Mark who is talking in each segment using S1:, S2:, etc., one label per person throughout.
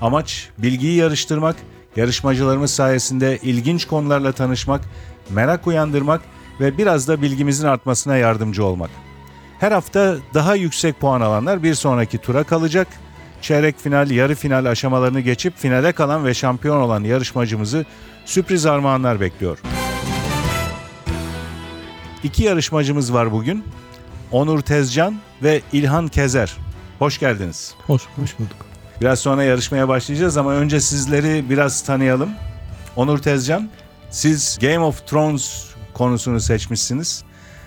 S1: Amaç bilgiyi yarıştırmak, yarışmacılarımız sayesinde ilginç konularla tanışmak, merak uyandırmak ve biraz da bilgimizin artmasına yardımcı olmak. Her hafta daha yüksek puan alanlar bir sonraki tura kalacak. Çeyrek final, yarı final aşamalarını geçip finale kalan ve şampiyon olan yarışmacımızı sürpriz armağanlar bekliyor. İki yarışmacımız var bugün. Onur Tezcan ve İlhan Kezer. Hoş geldiniz.
S2: Hoş, hoş bulduk.
S1: Biraz sonra yarışmaya başlayacağız ama önce sizleri biraz tanıyalım. Onur Tezcan, siz Game of Thrones konusunu seçmişsiniz.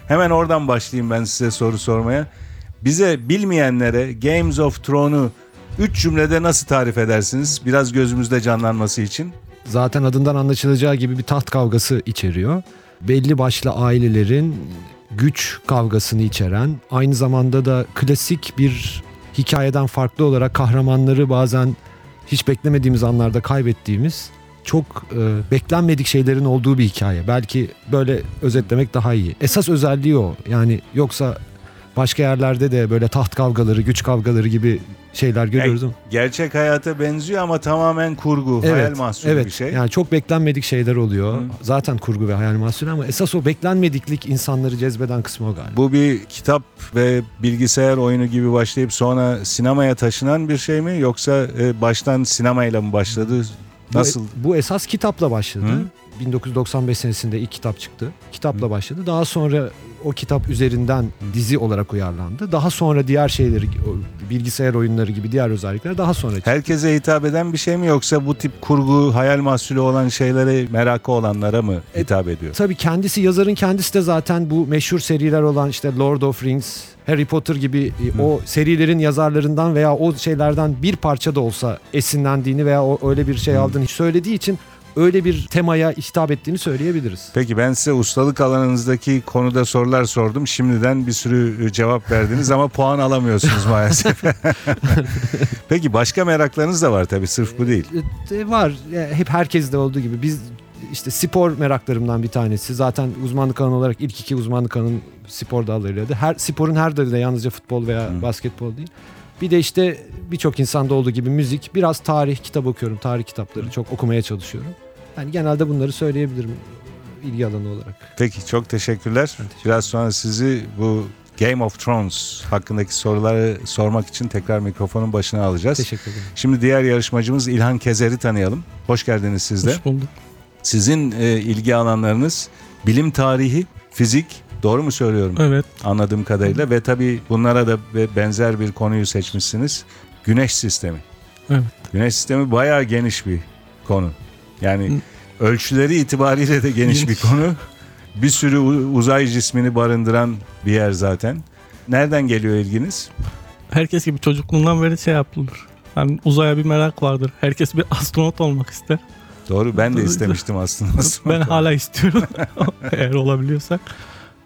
S1: Hemen oradan başlayayım ben size soru sormaya. Bize bilmeyenlere Games of Thrones'u 3 cümlede nasıl tarif edersiniz? Biraz gözümüzde canlanması için.
S2: Zaten adından anlaşılacağı gibi bir taht kavgası içeriyor. Belli başlı ailelerin güç kavgasını içeren, aynı zamanda da klasik bir hikayeden farklı olarak kahramanları bazen hiç beklemediğimiz anlarda kaybettiğimiz çok e, beklenmedik şeylerin olduğu bir hikaye. Belki böyle özetlemek daha iyi. Esas özelliği o. Yani yoksa başka yerlerde de böyle taht kavgaları, güç kavgaları gibi şeyler görüyoruz ama.
S1: Gerçek hayata benziyor ama tamamen kurgu, hayal mahsulü
S2: evet.
S1: bir şey.
S2: Yani çok beklenmedik şeyler oluyor.
S1: Hı.
S2: Zaten kurgu ve hayal mahsulü ama esas o beklenmediklik insanları cezbeden kısmı o galiba.
S1: Bu bir kitap ve bilgisayar oyunu gibi başlayıp sonra sinemaya taşınan bir şey mi yoksa e, baştan sinemayla mı başladı? Nasıl?
S2: Bu, bu esas kitapla başladı.
S1: Hı.
S2: 1995 senesinde ilk kitap çıktı. Kitapla başladı. Daha sonra o kitap üzerinden dizi olarak uyarlandı. Daha sonra diğer şeyleri, bilgisayar oyunları gibi diğer özellikler daha sonra çıktı.
S1: Herkese hitap eden bir şey mi yoksa bu tip kurgu, hayal mahsulü olan şeylere merakı olanlara mı hitap ediyor?
S2: Tabii kendisi yazarın kendisi de zaten bu meşhur seriler olan işte Lord of Rings, Harry Potter gibi e, o serilerin yazarlarından veya o şeylerden bir parça da olsa esinlendiğini veya öyle bir şey aldığını söylediği için öyle bir temaya hitap ettiğini söyleyebiliriz.
S1: Peki ben size ustalık alanınızdaki konuda sorular sordum. Şimdiden bir sürü e, cevap verdiniz ama puan alamıyorsunuz maalesef. Peki başka meraklarınız da var tabii sırf bu değil.
S2: E, var E, hep herkeste olduğu gibi biz işte spor meraklarımdan bir tanesi. Zaten uzmanlık alanı olarak ilk iki uzmanlık alanım spor dallarıydı. Her sporun her dalı da yalnızca futbol veya
S1: Hı.
S2: basketbol değil. Bir de işte birçok insanda olduğu gibi müzik, biraz tarih kitap okuyorum. Tarih kitapları çok okumaya çalışıyorum. Yani genelde bunları söyleyebilirim ilgi alanı olarak.
S1: Peki çok teşekkürler.
S2: Ben teşekkür
S1: Biraz sonra sizi bu Game of Thrones hakkındaki soruları sormak için tekrar mikrofonun başına alacağız.
S2: Teşekkür ederim.
S1: Şimdi diğer yarışmacımız İlhan Kezer'i tanıyalım. Hoş geldiniz siz de.
S3: Hoş bulduk.
S1: Sizin e, ilgi alanlarınız bilim tarihi, fizik, doğru mu söylüyorum?
S3: Evet.
S1: Anladığım kadarıyla ve tabii bunlara da be- benzer bir konuyu seçmişsiniz. Güneş sistemi.
S3: Evet.
S1: Güneş sistemi bayağı geniş bir konu. Yani ölçüleri itibariyle de geniş bir konu. Bir sürü uzay cismini barındıran bir yer zaten. Nereden geliyor ilginiz?
S3: Herkes gibi çocukluğundan beri şey yapılır. Yani uzaya bir merak vardır. Herkes bir astronot olmak ister.
S1: Doğru ben de istemiştim aslında.
S3: ben hala istiyorum. Eğer olabiliyorsak.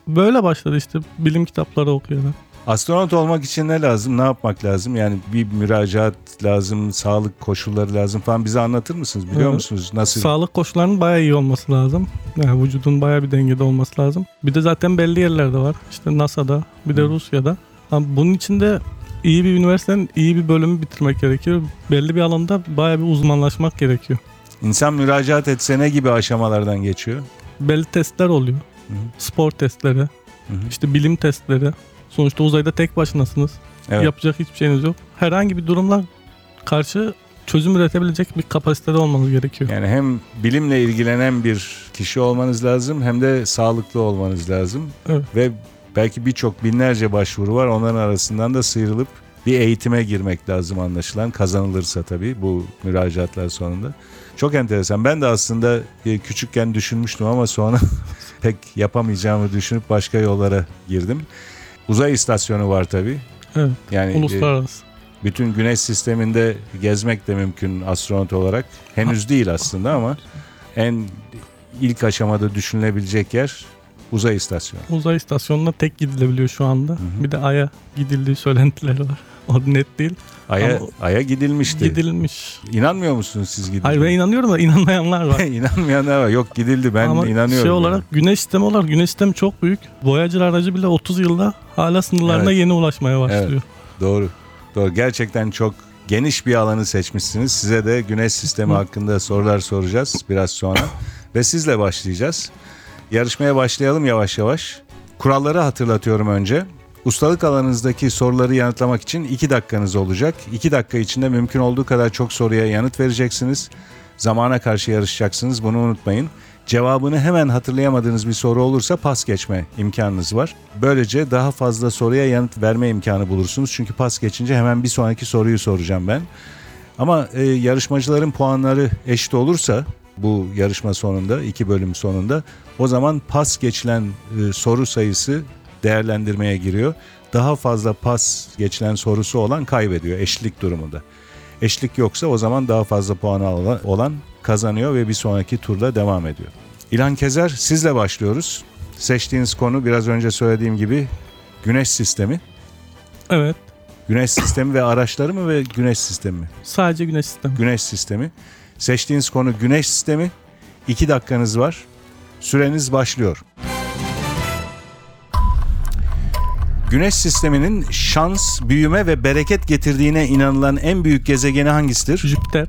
S3: Böyle başladı işte bilim kitapları okuyarak.
S1: Astronot olmak için ne lazım? Ne yapmak lazım? Yani bir müracaat lazım, sağlık koşulları lazım falan. Bize anlatır mısınız? Biliyor
S3: Evet.
S1: musunuz nasıl?
S3: Sağlık koşullarının bayağı iyi olması lazım. Yani vücudun bayağı bir dengede olması lazım. Bir de zaten belli yerlerde var. İşte NASA'da bir de
S1: Hı.
S3: Rusya'da. Ama bunun için de iyi bir üniversitenin iyi bir bölümü bitirmek gerekiyor. Belli bir alanda bayağı bir uzmanlaşmak gerekiyor.
S1: İnsan müracaat etse ne gibi aşamalardan geçiyor?
S3: Belli testler oluyor.
S1: Hı.
S3: Spor testleri,
S1: hı.
S3: işte bilim testleri. Sonuçta uzayda tek başınasınız.
S1: Evet.
S3: Yapacak hiçbir şeyiniz yok. Herhangi bir durumla karşı çözüm üretebilecek bir kapasitede olmanız gerekiyor.
S1: Yani hem bilimle ilgilenen bir kişi olmanız lazım hem de sağlıklı olmanız lazım.
S3: Evet.
S1: Ve belki birçok binlerce başvuru var. Onların arasından da sıyrılıp bir eğitime girmek lazım anlaşılan. Kazanılırsa tabii bu müracaatlar sonunda. Çok enteresan. Ben de aslında e, küçükken düşünmüştüm ama sonra pek yapamayacağımı düşünüp başka yollara girdim. Uzay istasyonu var tabii.
S3: Evet.
S1: Yani e,
S3: Uluslararası.
S1: Bütün güneş sisteminde gezmek de mümkün astronot olarak. Henüz değil aslında ama en ilk aşamada düşünülebilecek yer uzay istasyonu.
S3: Uzay istasyonuna tek gidilebiliyor şu anda. Bir de Ay'a gidildiği söylentileri var. O net değil.
S1: Ay'a,
S3: Ama-
S1: Ay'a gidilmişti.
S3: Gidilmiş.
S1: İnanmıyor musunuz siz gidildi?
S3: Hayır ben inanıyorum da inanmayanlar var.
S1: İnanmayanlar var. Yok gidildi ben
S3: Ama
S1: inanıyorum.
S3: şey
S1: yani.
S3: olarak güneş sistemi olarak güneş sistemi çok büyük. Voyager aracı bile 30 yılda hala sınırlarına
S1: Evet.
S3: yeni ulaşmaya başlıyor.
S1: Doğru. Doğru. Gerçekten çok geniş bir alanı seçmişsiniz. Size de güneş sistemi hakkında sorular soracağız biraz sonra. Ve sizle başlayacağız. Yarışmaya başlayalım yavaş yavaş. Kuralları hatırlatıyorum önce. Ustalık alanınızdaki soruları yanıtlamak için 2 dakikanız olacak. 2 dakika içinde mümkün olduğu kadar çok soruya yanıt vereceksiniz. Zamana karşı yarışacaksınız bunu unutmayın. Cevabını hemen hatırlayamadığınız bir soru olursa pas geçme imkanınız var. Böylece daha fazla soruya yanıt verme imkanı bulursunuz. Çünkü pas geçince hemen bir sonraki soruyu soracağım ben. Ama e, yarışmacıların puanları eşit olursa bu yarışma sonunda, iki bölüm sonunda o zaman pas geçilen e, soru sayısı değerlendirmeye giriyor. Daha fazla pas geçilen sorusu olan kaybediyor eşitlik durumunda. Eşitlik yoksa o zaman daha fazla puanı alan- olan kazanıyor ve bir sonraki turda devam ediyor. İlhan Kezer sizle başlıyoruz. Seçtiğiniz konu biraz önce söylediğim gibi güneş sistemi.
S3: Evet.
S1: Güneş sistemi ve araçları mı ve güneş sistemi mi?
S3: Sadece güneş sistemi.
S1: Güneş sistemi. Seçtiğiniz konu güneş sistemi. 2 dakikanız var. Süreniz başlıyor. Güneş sisteminin şans, büyüme ve bereket getirdiğine inanılan en büyük gezegeni hangisidir?
S3: Jüpiter.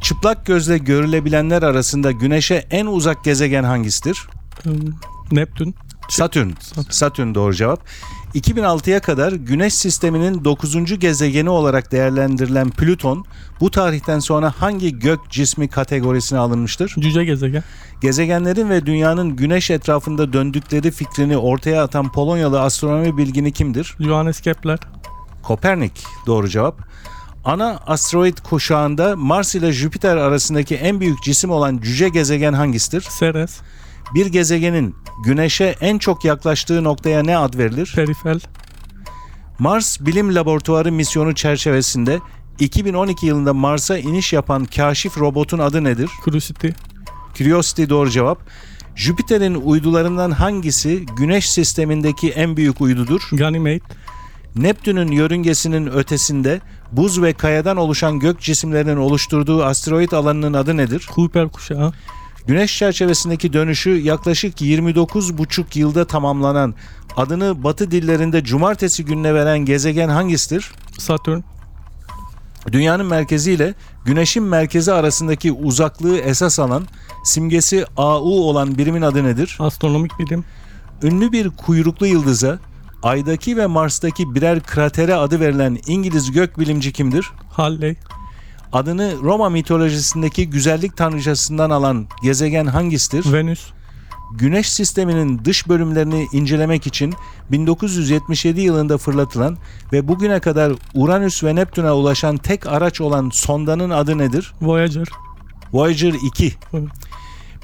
S1: Çıplak gözle görülebilenler arasında Güneş'e en uzak gezegen hangisidir?
S3: Neptün.
S1: Satürn. Satürn doğru cevap. 2006'ya kadar Güneş sisteminin 9. gezegeni olarak değerlendirilen Plüton bu tarihten sonra hangi gök cismi kategorisine alınmıştır?
S3: Cüce gezegen.
S1: Gezegenlerin ve dünyanın güneş etrafında döndükleri fikrini ortaya atan Polonyalı astronomi bilgini kimdir?
S3: Johannes Kepler.
S1: Kopernik doğru cevap. Ana asteroid kuşağında Mars ile Jüpiter arasındaki en büyük cisim olan cüce gezegen hangisidir?
S3: Ceres.
S1: Bir gezegenin Güneş'e en çok yaklaştığı noktaya ne ad verilir?
S3: Perifel.
S1: Mars Bilim Laboratuvarı misyonu çerçevesinde 2012 yılında Mars'a iniş yapan kaşif robotun adı nedir?
S3: Curiosity.
S1: Curiosity doğru cevap. Jüpiter'in uydularından hangisi Güneş sistemindeki en büyük uydudur?
S3: Ganymede.
S1: Neptün'ün yörüngesinin ötesinde buz ve kayadan oluşan gök cisimlerinin oluşturduğu asteroid alanının adı nedir?
S3: Kuiper kuşağı.
S1: Güneş çerçevesindeki dönüşü yaklaşık 29,5 yılda tamamlanan adını batı dillerinde cumartesi gününe veren gezegen hangisidir?
S3: Satürn.
S1: Dünyanın merkezi ile Güneş'in merkezi arasındaki uzaklığı esas alan simgesi AU olan birimin adı nedir?
S3: Astronomik bilim.
S1: Ünlü bir kuyruklu yıldıza Ay'daki ve Mars'taki birer kratere adı verilen İngiliz gökbilimci kimdir?
S3: Halley.
S1: Adını Roma mitolojisindeki güzellik tanrıçasından alan gezegen hangisidir?
S3: Venüs.
S1: Güneş sisteminin dış bölümlerini incelemek için 1977 yılında fırlatılan ve bugüne kadar Uranüs ve Neptün'e ulaşan tek araç olan sondanın adı nedir?
S3: Voyager.
S1: Voyager 2.
S3: Evet.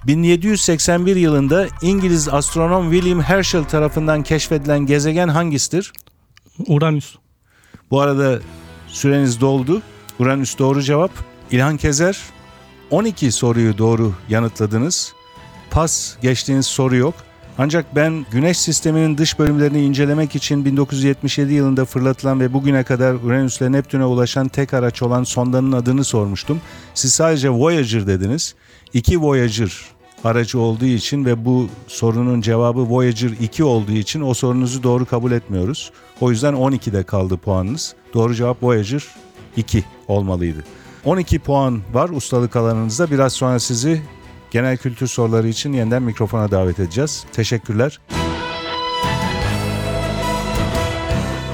S1: 1781 yılında İngiliz astronom William Herschel tarafından keşfedilen gezegen hangisidir?
S3: Uranüs.
S1: Bu arada süreniz doldu. Uranüs doğru cevap. İlhan Kezer 12 soruyu doğru yanıtladınız. Pas geçtiğiniz soru yok. Ancak ben Güneş sisteminin dış bölümlerini incelemek için 1977 yılında fırlatılan ve bugüne kadar Uranüs ile Neptün'e ulaşan tek araç olan sondanın adını sormuştum. Siz sadece Voyager dediniz. İki Voyager aracı olduğu için ve bu sorunun cevabı Voyager 2 olduğu için o sorunuzu doğru kabul etmiyoruz. O yüzden 12'de kaldı puanınız. Doğru cevap Voyager 2 olmalıydı. 12 puan var ustalık alanınızda. Biraz sonra sizi genel kültür soruları için yeniden mikrofona davet edeceğiz. Teşekkürler.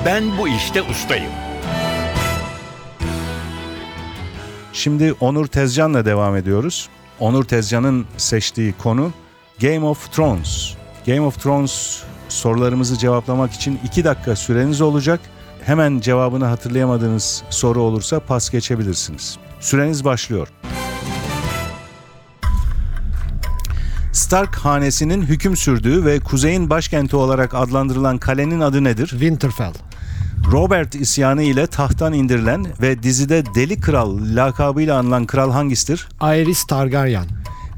S4: Ben bu işte ustayım.
S1: Şimdi Onur Tezcan'la devam ediyoruz. Onur Tezcan'ın seçtiği konu Game of Thrones. Game of Thrones sorularımızı cevaplamak için 2 dakika süreniz olacak. Hemen cevabını hatırlayamadığınız soru olursa pas geçebilirsiniz. Süreniz başlıyor. Stark hanesinin hüküm sürdüğü ve kuzeyin başkenti olarak adlandırılan kalenin adı nedir?
S2: Winterfell.
S1: Robert isyanı ile tahttan indirilen ve dizide Deli Kral lakabıyla anılan kral hangisidir?
S2: Aerys Targaryen.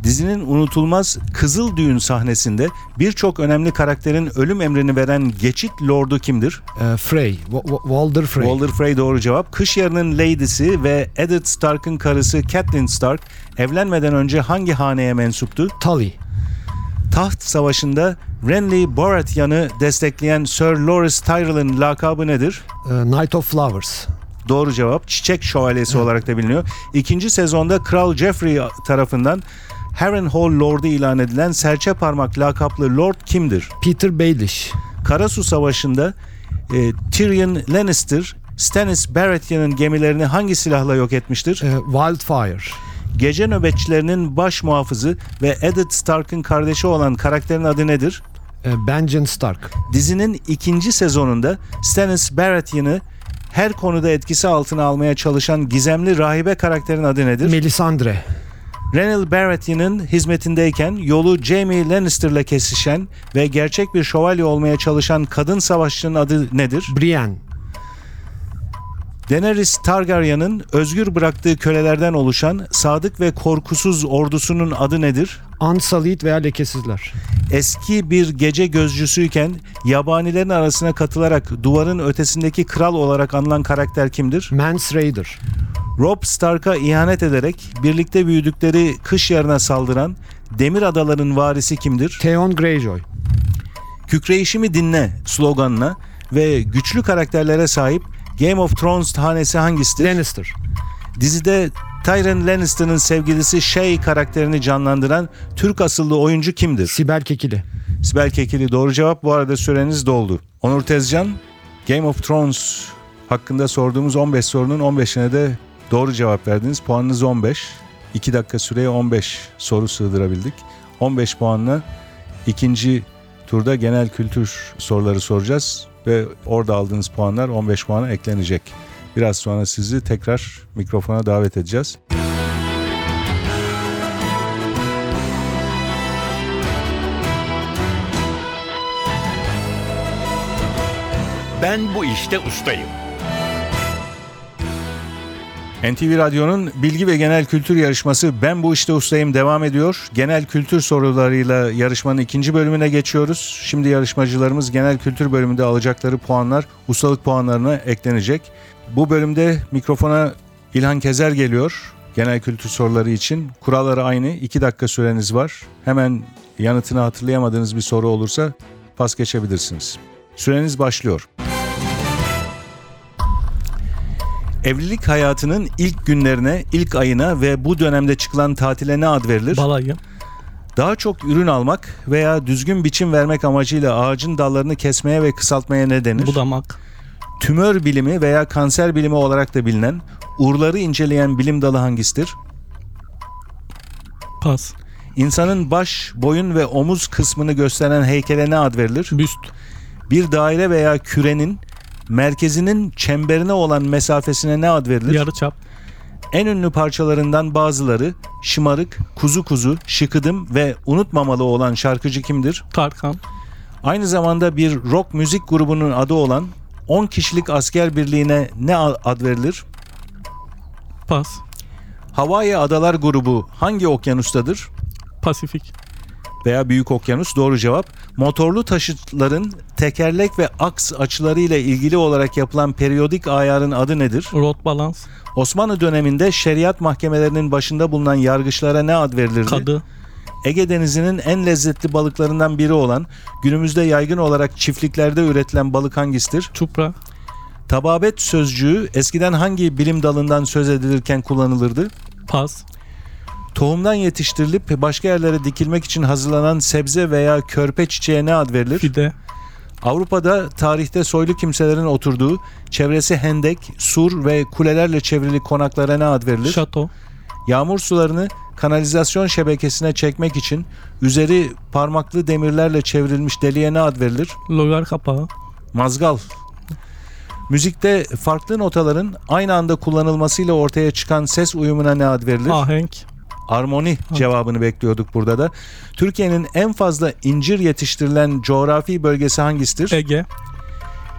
S1: Dizinin unutulmaz Kızıl Düğün sahnesinde birçok önemli karakterin ölüm emrini veren geçit lordu kimdir?
S2: Ee, Frey. Wa- Wa- Walder Frey.
S1: Walder Frey doğru cevap. Kış Yarı'nın Lady'si ve Eddard Stark'ın karısı Catelyn Stark evlenmeden önce hangi haneye mensuptu?
S2: Tully.
S1: Taht Savaşı'nda Renly Baratheon'ı destekleyen Sir Loras Tyrell'ın lakabı nedir?
S2: Ee, Knight of Flowers.
S1: Doğru cevap Çiçek Şövalyesi olarak da biliniyor. İkinci sezonda Kral Joffrey tarafından Harrenhal Lord'u ilan edilen serçe parmak lakaplı Lord kimdir?
S2: Peter Baelish.
S1: Karasu Savaşı'nda e, Tyrion Lannister Stannis Baratheon'ın gemilerini hangi silahla yok etmiştir?
S2: Ee, Wildfire.
S1: Gece nöbetçilerinin baş muhafızı ve Eddard Stark'ın kardeşi olan karakterin adı nedir?
S2: Ee, Benjen Stark.
S1: Dizinin ikinci sezonunda Stannis Baratheon'ı her konuda etkisi altına almaya çalışan gizemli rahibe karakterin adı nedir?
S2: Melisandre.
S1: Rhaenyra Baratheon'ın hizmetindeyken yolu Jaime Lannister'la kesişen ve gerçek bir şövalye olmaya çalışan kadın savaşçının adı nedir?
S2: Brienne.
S1: Daenerys Targaryen'ın özgür bıraktığı kölelerden oluşan sadık ve korkusuz ordusunun adı nedir?
S2: Unsullied veya lekesizler.
S1: Eski bir gece gözcüsüyken yabanilerin arasına katılarak duvarın ötesindeki kral olarak anılan karakter kimdir?
S2: Mance Raider.
S1: Robb Stark'a ihanet ederek birlikte büyüdükleri kış yarına saldıran Demir Adaların varisi kimdir?
S2: Theon Greyjoy.
S1: Kükreyişimi dinle sloganına ve güçlü karakterlere sahip Game of Thrones hanesi hangisidir?
S2: Lannister.
S1: Dizide Tyrion Lannister'ın sevgilisi Shay karakterini canlandıran Türk asıllı oyuncu kimdir?
S2: Sibel Kekili.
S1: Sibel Kekili doğru cevap. Bu arada süreniz doldu. Onur Tezcan, Game of Thrones hakkında sorduğumuz 15 sorunun 15'ine de doğru cevap verdiniz. Puanınız 15. 2 dakika süreye 15 soru sığdırabildik. 15 puanla ikinci turda genel kültür soruları soracağız ve orada aldığınız puanlar 15 puana eklenecek. Biraz sonra sizi tekrar mikrofona davet edeceğiz.
S4: Ben bu işte ustayım.
S1: NTV Radyo'nun bilgi ve genel kültür yarışması Ben Bu İşte Ustayım devam ediyor. Genel kültür sorularıyla yarışmanın ikinci bölümüne geçiyoruz. Şimdi yarışmacılarımız genel kültür bölümünde alacakları puanlar ustalık puanlarına eklenecek. Bu bölümde mikrofona İlhan Kezer geliyor. Genel kültür soruları için. Kuralları aynı. 2 dakika süreniz var. Hemen yanıtını hatırlayamadığınız bir soru olursa pas geçebilirsiniz. Süreniz başlıyor. Evlilik hayatının ilk günlerine, ilk ayına ve bu dönemde çıkılan tatile ne ad verilir?
S3: Balayı.
S1: Daha çok ürün almak veya düzgün biçim vermek amacıyla ağacın dallarını kesmeye ve kısaltmaya ne denir?
S3: Budamak.
S1: Tümör bilimi veya kanser bilimi olarak da bilinen urları inceleyen bilim dalı hangisidir?
S3: Pas.
S1: İnsanın baş, boyun ve omuz kısmını gösteren heykele ne ad verilir?
S3: Büst.
S1: Bir daire veya kürenin merkezinin çemberine olan mesafesine ne ad verilir?
S3: Yarıçap.
S1: En ünlü parçalarından bazıları Şımarık, Kuzu Kuzu, Şıkıdım ve Unutmamalı olan şarkıcı kimdir?
S3: Tarkan.
S1: Aynı zamanda bir rock müzik grubunun adı olan 10 kişilik asker birliğine ne ad verilir?
S3: Pas.
S1: Hawaii Adalar grubu hangi okyanustadır?
S3: Pasifik.
S1: Veya Büyük Okyanus doğru cevap. Motorlu taşıtların tekerlek ve aks açılarıyla ilgili olarak yapılan periyodik ayarın adı nedir?
S3: Rot balans.
S1: Osmanlı döneminde şeriat mahkemelerinin başında bulunan yargıçlara ne ad verilirdi?
S3: Kadı.
S1: Ege Denizi'nin en lezzetli balıklarından biri olan, günümüzde yaygın olarak çiftliklerde üretilen balık hangisidir?
S3: Çupra.
S1: Tababet sözcüğü eskiden hangi bilim dalından söz edilirken kullanılırdı?
S3: Pas.
S1: Tohumdan yetiştirilip başka yerlere dikilmek için hazırlanan sebze veya körpe çiçeğe ne ad verilir?
S3: Fide.
S1: Avrupa'da tarihte soylu kimselerin oturduğu, çevresi hendek, sur ve kulelerle çevrili konaklara ne ad verilir?
S3: Şato.
S1: Yağmur sularını kanalizasyon şebekesine çekmek için üzeri parmaklı demirlerle çevrilmiş deliğe ne ad verilir?
S3: Logar kapağı.
S1: Mazgal. Müzikte farklı notaların aynı anda kullanılmasıyla ortaya çıkan ses uyumuna ne ad verilir?
S3: Ahenk.
S1: Armoni cevabını bekliyorduk burada da. Türkiye'nin en fazla incir yetiştirilen coğrafi bölgesi hangisidir?
S3: Ege.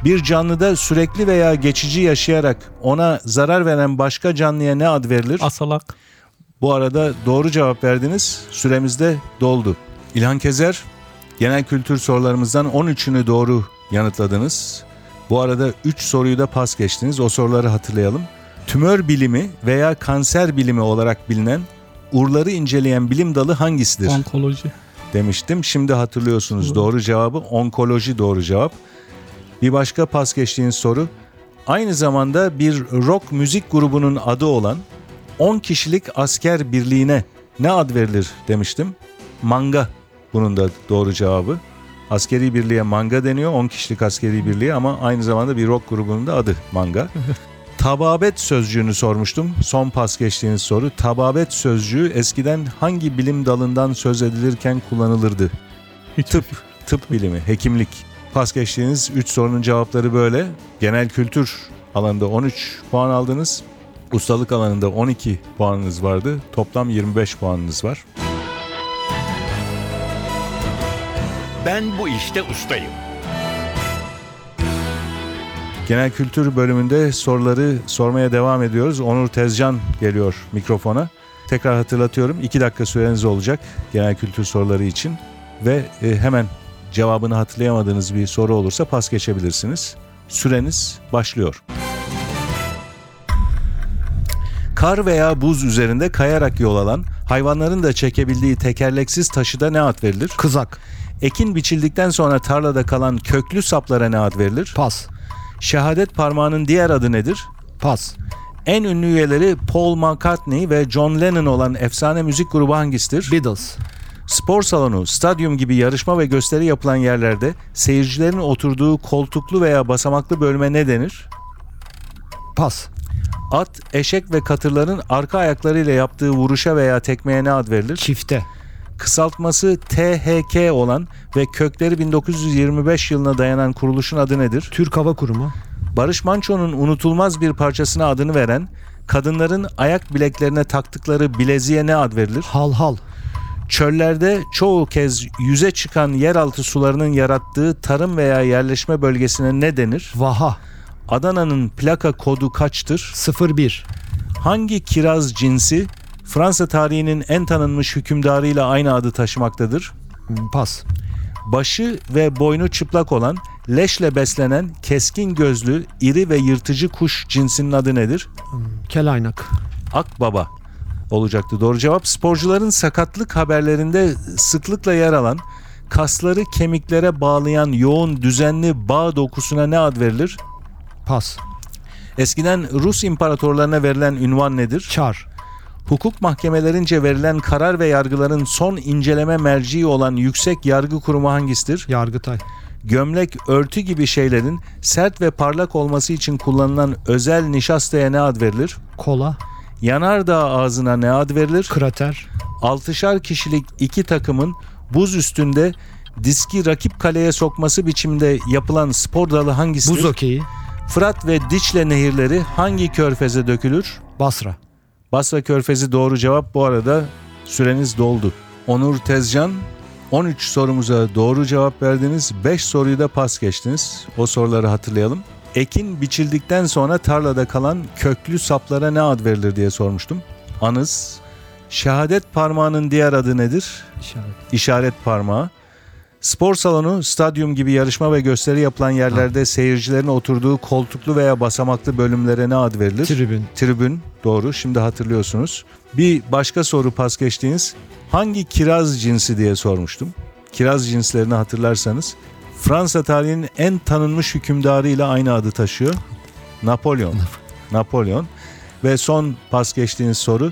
S1: Bir canlıda sürekli veya geçici yaşayarak ona zarar veren başka canlıya ne ad verilir?
S3: Asalak.
S1: Bu arada doğru cevap verdiniz. Süremiz de doldu. İlhan Kezer, genel kültür sorularımızdan 13'ünü doğru yanıtladınız. Bu arada 3 soruyu da pas geçtiniz. O soruları hatırlayalım. Tümör bilimi veya kanser bilimi olarak bilinen urları inceleyen bilim dalı hangisidir
S3: Onkoloji.
S1: demiştim. Şimdi hatırlıyorsunuz doğru cevabı onkoloji doğru cevap. Bir başka pas geçtiğiniz soru. Aynı zamanda bir rock müzik grubunun adı olan 10 kişilik asker birliğine ne ad verilir demiştim. Manga bunun da doğru cevabı. Askeri birliğe manga deniyor. 10 kişilik askeri birliği ama aynı zamanda bir rock grubunun da adı manga. Tababet sözcüğünü sormuştum. Son pas geçtiğiniz soru. Tababet sözcüğü eskiden hangi bilim dalından söz edilirken kullanılırdı?
S3: Hiç
S1: Tıp, tıp bilimi, hekimlik. Pas geçtiğiniz 3 sorunun cevapları böyle. Genel kültür alanında 13 puan aldınız. Ustalık alanında 12 puanınız vardı. Toplam 25 puanınız var.
S4: Ben bu işte ustayım.
S1: Genel kültür bölümünde soruları sormaya devam ediyoruz. Onur Tezcan geliyor mikrofona. Tekrar hatırlatıyorum 2 dakika süreniz olacak genel kültür soruları için. Ve e, hemen cevabını hatırlayamadığınız bir soru olursa pas geçebilirsiniz. Süreniz başlıyor. Kar veya buz üzerinde kayarak yol alan, hayvanların da çekebildiği tekerleksiz taşıda ne ad verilir?
S2: Kızak.
S1: Ekin biçildikten sonra tarlada kalan köklü saplara ne ad verilir?
S2: Pas.
S1: Şehadet parmağının diğer adı nedir?
S2: Pas.
S1: En ünlü üyeleri Paul McCartney ve John Lennon olan efsane müzik grubu hangisidir?
S2: Beatles.
S1: Spor salonu, stadyum gibi yarışma ve gösteri yapılan yerlerde seyircilerin oturduğu koltuklu veya basamaklı bölüme ne denir?
S2: Pas.
S1: At, eşek ve katırların arka ayaklarıyla yaptığı vuruşa veya tekmeye ne ad verilir?
S2: Çifte.
S1: Kısaltması THK olan ve kökleri 1925 yılına dayanan kuruluşun adı nedir?
S2: Türk Hava Kurumu.
S1: Barış Manço'nun unutulmaz bir parçasına adını veren, kadınların ayak bileklerine taktıkları bileziğe ne ad verilir?
S2: Hal hal.
S1: Çöllerde çoğu kez yüze çıkan yeraltı sularının yarattığı tarım veya yerleşme bölgesine ne denir?
S2: Vaha.
S1: Adana'nın plaka kodu kaçtır?
S2: 01.
S1: Hangi kiraz cinsi Fransa tarihinin en tanınmış hükümdarıyla aynı adı taşımaktadır?
S2: Pas.
S1: Başı ve boynu çıplak olan, leşle beslenen, keskin gözlü, iri ve yırtıcı kuş cinsinin adı nedir?
S2: Kelaynak.
S1: Akbaba olacaktı. Doğru cevap sporcuların sakatlık haberlerinde sıklıkla yer alan kasları kemiklere bağlayan yoğun düzenli bağ dokusuna ne ad verilir?
S2: Pas.
S1: Eskiden Rus imparatorlarına verilen ünvan nedir?
S2: Çar.
S1: Hukuk mahkemelerince verilen karar ve yargıların son inceleme merciği olan Yüksek Yargı Kurumu hangisidir?
S2: Yargıtay.
S1: Gömlek, örtü gibi şeylerin sert ve parlak olması için kullanılan özel nişastaya ne ad verilir?
S2: Kola.
S1: Yanardağ ağzına ne ad verilir?
S2: Krater.
S1: Altışar kişilik iki takımın buz üstünde diski rakip kaleye sokması biçimde yapılan spor dalı hangisidir?
S2: Buz okeyi.
S1: Fırat ve Diçle nehirleri hangi körfeze dökülür?
S2: Basra.
S1: Basra Körfezi doğru cevap. Bu arada süreniz doldu. Onur Tezcan 13 sorumuza doğru cevap verdiniz. 5 soruyu da pas geçtiniz. O soruları hatırlayalım. Ekin biçildikten sonra tarlada kalan köklü saplara ne ad verilir diye sormuştum. Anız. Şehadet parmağının diğer adı nedir?
S2: İşaret.
S1: İşaret parmağı. Spor salonu, stadyum gibi yarışma ve gösteri yapılan yerlerde seyircilerin oturduğu koltuklu veya basamaklı bölümlere ne ad verilir?
S2: Tribün.
S1: Tribün doğru şimdi hatırlıyorsunuz. Bir başka soru pas geçtiğiniz hangi kiraz cinsi diye sormuştum. Kiraz cinslerini hatırlarsanız Fransa tarihinin en tanınmış hükümdarıyla aynı adı taşıyor. Napolyon. Napolyon. Ve son pas geçtiğiniz soru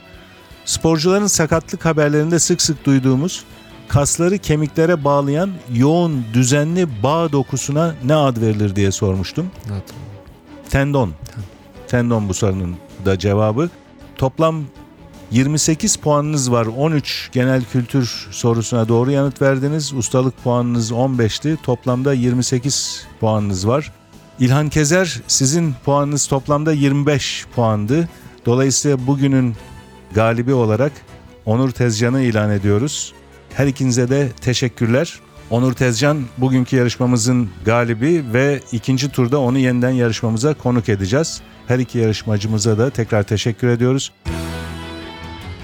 S1: sporcuların sakatlık haberlerinde sık sık duyduğumuz kasları kemiklere bağlayan yoğun düzenli bağ dokusuna ne ad verilir diye sormuştum. Tendon. Tendon bu sorunun da cevabı. Toplam 28 puanınız var. 13 genel kültür sorusuna doğru yanıt verdiniz. Ustalık puanınız 15'ti. Toplamda 28 puanınız var. İlhan Kezer sizin puanınız toplamda 25 puandı. Dolayısıyla bugünün galibi olarak Onur Tezcan'ı ilan ediyoruz. Her ikinize de teşekkürler. Onur Tezcan bugünkü yarışmamızın galibi ve ikinci turda onu yeniden yarışmamıza konuk edeceğiz. Her iki yarışmacımıza da tekrar teşekkür ediyoruz.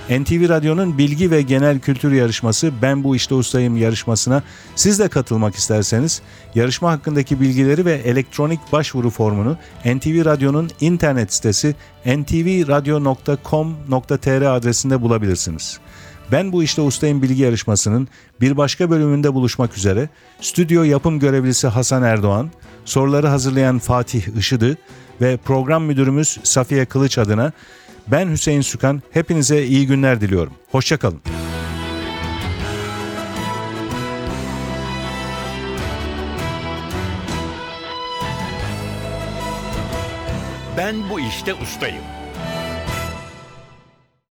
S1: NTV Radyo'nun bilgi ve genel kültür yarışması Ben Bu İşte Ustayım yarışmasına siz de katılmak isterseniz yarışma hakkındaki bilgileri ve elektronik başvuru formunu NTV Radyo'nun internet sitesi ntvradio.com.tr adresinde bulabilirsiniz. Ben Bu İşte Ustayım bilgi yarışmasının bir başka bölümünde buluşmak üzere stüdyo yapım görevlisi Hasan Erdoğan, soruları hazırlayan Fatih Işıdı ve program müdürümüz Safiye Kılıç adına ben Hüseyin Sükan. Hepinize iyi günler diliyorum. Hoşçakalın.
S4: Ben bu işte ustayım.